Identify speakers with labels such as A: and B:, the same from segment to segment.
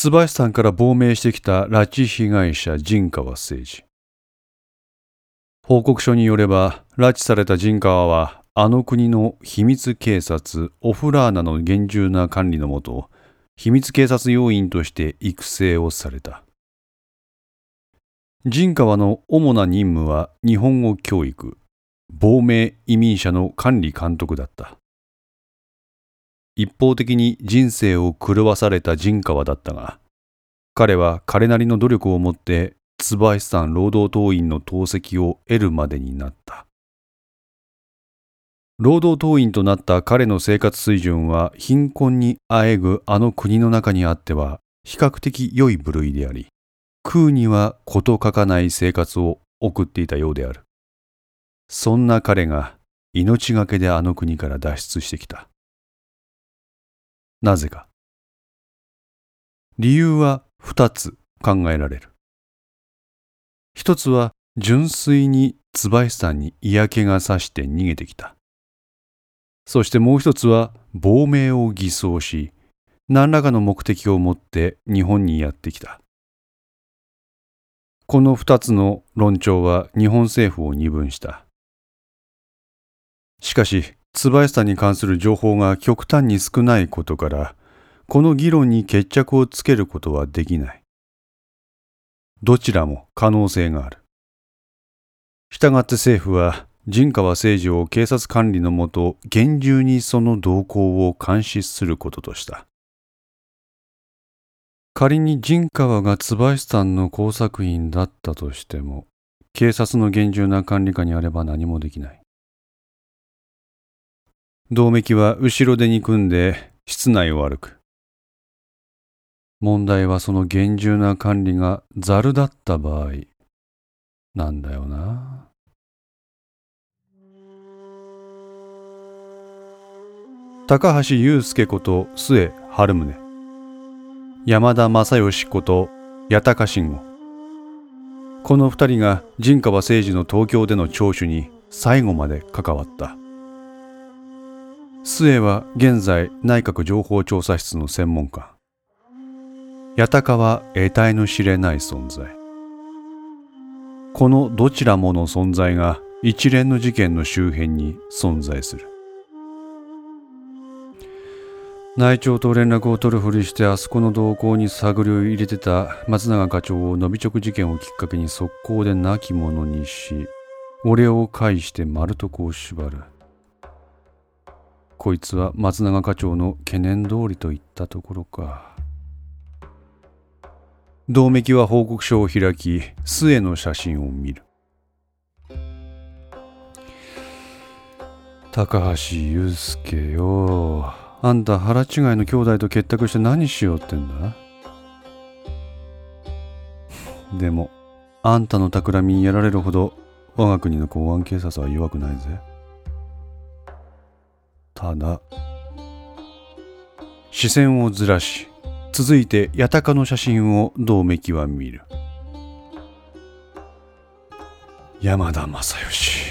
A: 椿さんから亡命してきた拉致被害者陣川誠二報告書によれば拉致された陣川はあの国の秘密警察オフラーナの厳重な管理のもと秘密警察要員として育成をされた。陣川の主な任務は日本語教育亡命移民者の管理監督だった。一方的に人生を狂わされた陣川だったが彼は彼なりの努力をもって椿山労働党員の党籍を得るまでになった労働党員となった彼の生活水準は貧困にあえぐあの国の中にあっては比較的良い部類であり食うには事欠かない生活を送っていたようである。そんな彼が命がけであの国から脱出してきた。なぜか。理由は二つ考えられる。一つは純粋に椿さんに嫌気がさして逃げてきた。そしてもう一つは亡命を偽装し、何らかの目的を持って日本にやってきた。この二つの論調は日本政府を二分した。しかし、椿さんに関する情報が極端に少ないことから、この議論に決着をつけることはできない。どちらも可能性がある。したがって政府は、陣川誠二を警察管理のもと、厳重にその動向を監視することとした。仮に陣川が椿さんの工作員だったとしても、警察の厳重な管理下にあれば何もできない。銅メは後ろ手に組んで室内を歩く。問題はその厳重な管理がザルだった場合、なんだよな。高橋祐介こと末春宗。山田正義こと八高慎吾この二人が陣川誠二の東京での聴取に最後まで関わった末は現在内閣情報調査室の専門家。八高は得体の知れない存在。このどちらもの存在が一連の事件の周辺に存在する。内調と連絡を取るふりしてあそこの動向に探りを入れてた松永課長を伸び直事件をきっかけに速攻で亡き者にし俺を介して丸床を縛る。こいつは松永課長の懸念通りといったところか。銅メは報告書を開き末の写真を見る。高橋祐介よ。あんた腹違いの兄弟と結託して何しようってんだ？でもあんたの企みにやられるほど我が国の公安警察は弱くないぜ。ただ視線をずらし続いて八鷹の写真を銅メキは見る山田正義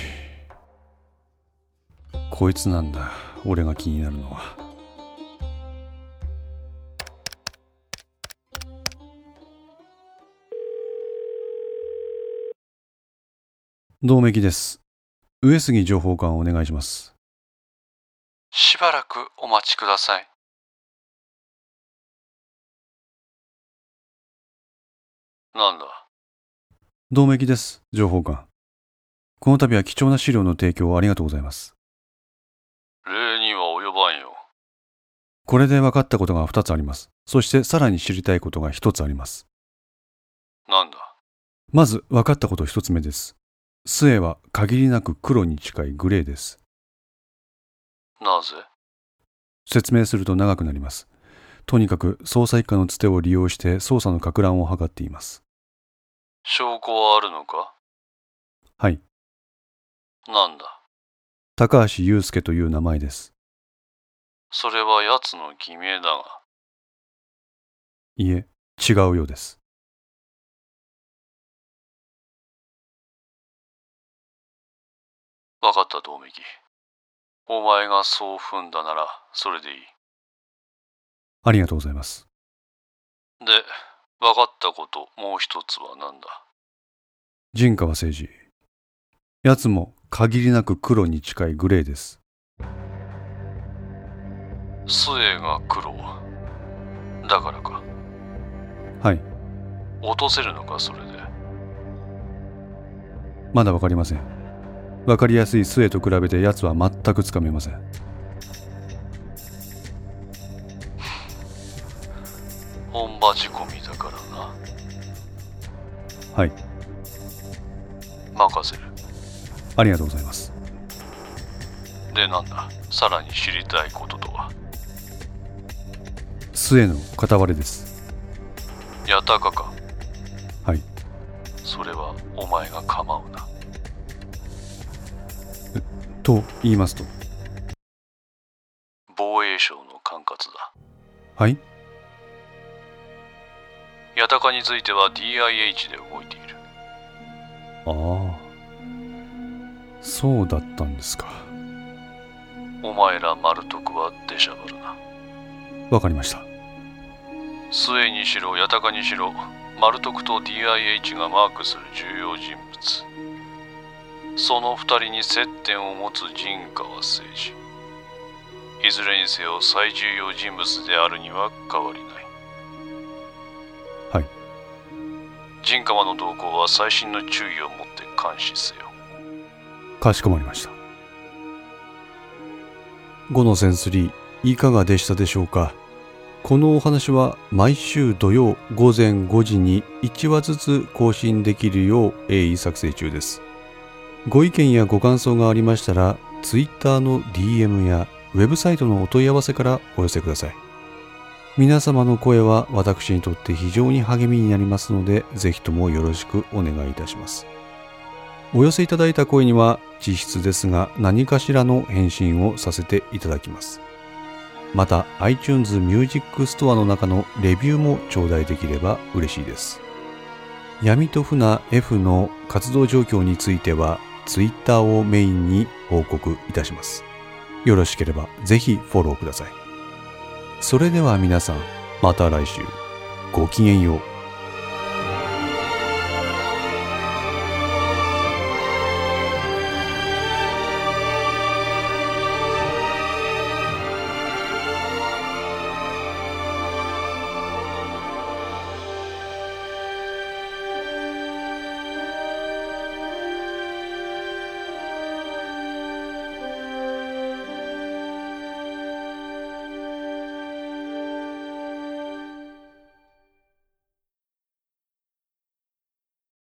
A: こいつなんだ俺が気になるのは。同盟です。上杉情報官お願いします。
B: しばらくお待ちください。なんだ？
A: 同盟です、情報官。この度は貴重な資料の提供ありがとうございます。
B: 礼には及ばんよ。
A: これで分かったことが2つあります。そしてさらに知りたいことが1つあります。
B: なんだ？
A: まず分かったこと1つ目です。末は限りなく黒に近いグレーです。
B: なぜ？
A: 説明すると長くなります。とにかく捜査一課のつてを利用して捜査のか乱を図っています。
B: 証拠はあるのか？
A: はい。
B: なんだ？
A: 高橋祐介という名前です。
B: それは奴の偽名だが。
A: いえ、違うようです。
B: わかった、道明。お前がそう踏んだなら、それでいい。
A: ありがとうございます。
B: で、分かったこともう一つは何だ？
A: 陣川誠二。奴も限りなく黒に近いグレーです。
B: 末が黒。だからか。
A: はい。
B: 落とせるのか、それで？
A: まだわかりません。わかりやすい末と比べて奴は全くつかめません。
B: 本場仕込みだからな。
A: はい。
B: 任せる。
A: ありがとうございます。
B: で、なんだ？さらに知りたいこととは？
A: 末の片割れです。
B: 八鷹か。
A: はい。
B: それはお前が構うな。
A: と言いますと。
B: 防衛省の管轄だ。
A: はい
B: 八鷹については DIH で動いている。
A: ああ。そうだったんですか。
B: お前らマルトクは出しゃばるな。
A: わかりました。
B: 末にしろ八鷹にしろマルトクと DIH がマークする重要人物その二人に接点を持つ陣川誠司いずれにせよ最重要人物であるには変わりない。
A: はい。
B: 陣川の動向は細心の注意を持って監視せよ。
A: かしこまりました。5のセンスリー、いかがでしたでしょうか？このお話は毎週土曜午前5時に1話ずつ更新できるよう鋭意作成中です。ご意見やご感想がありましたら、Twitter の DM やウェブサイトのお問い合わせからお寄せください。皆様の声は私にとって非常に励みになりますので、ぜひともよろしくお願いいたします。お寄せいただいた声には実質ですが何かしらの返信をさせていただきます。また iTunes Music Store の中のレビューも頂戴できれば嬉しいです。闇と船 F の活動状況についてはツイッターをメインに報告いたします。よろしければぜひフォローください。それでは皆さん、また来週。ごきげんよう。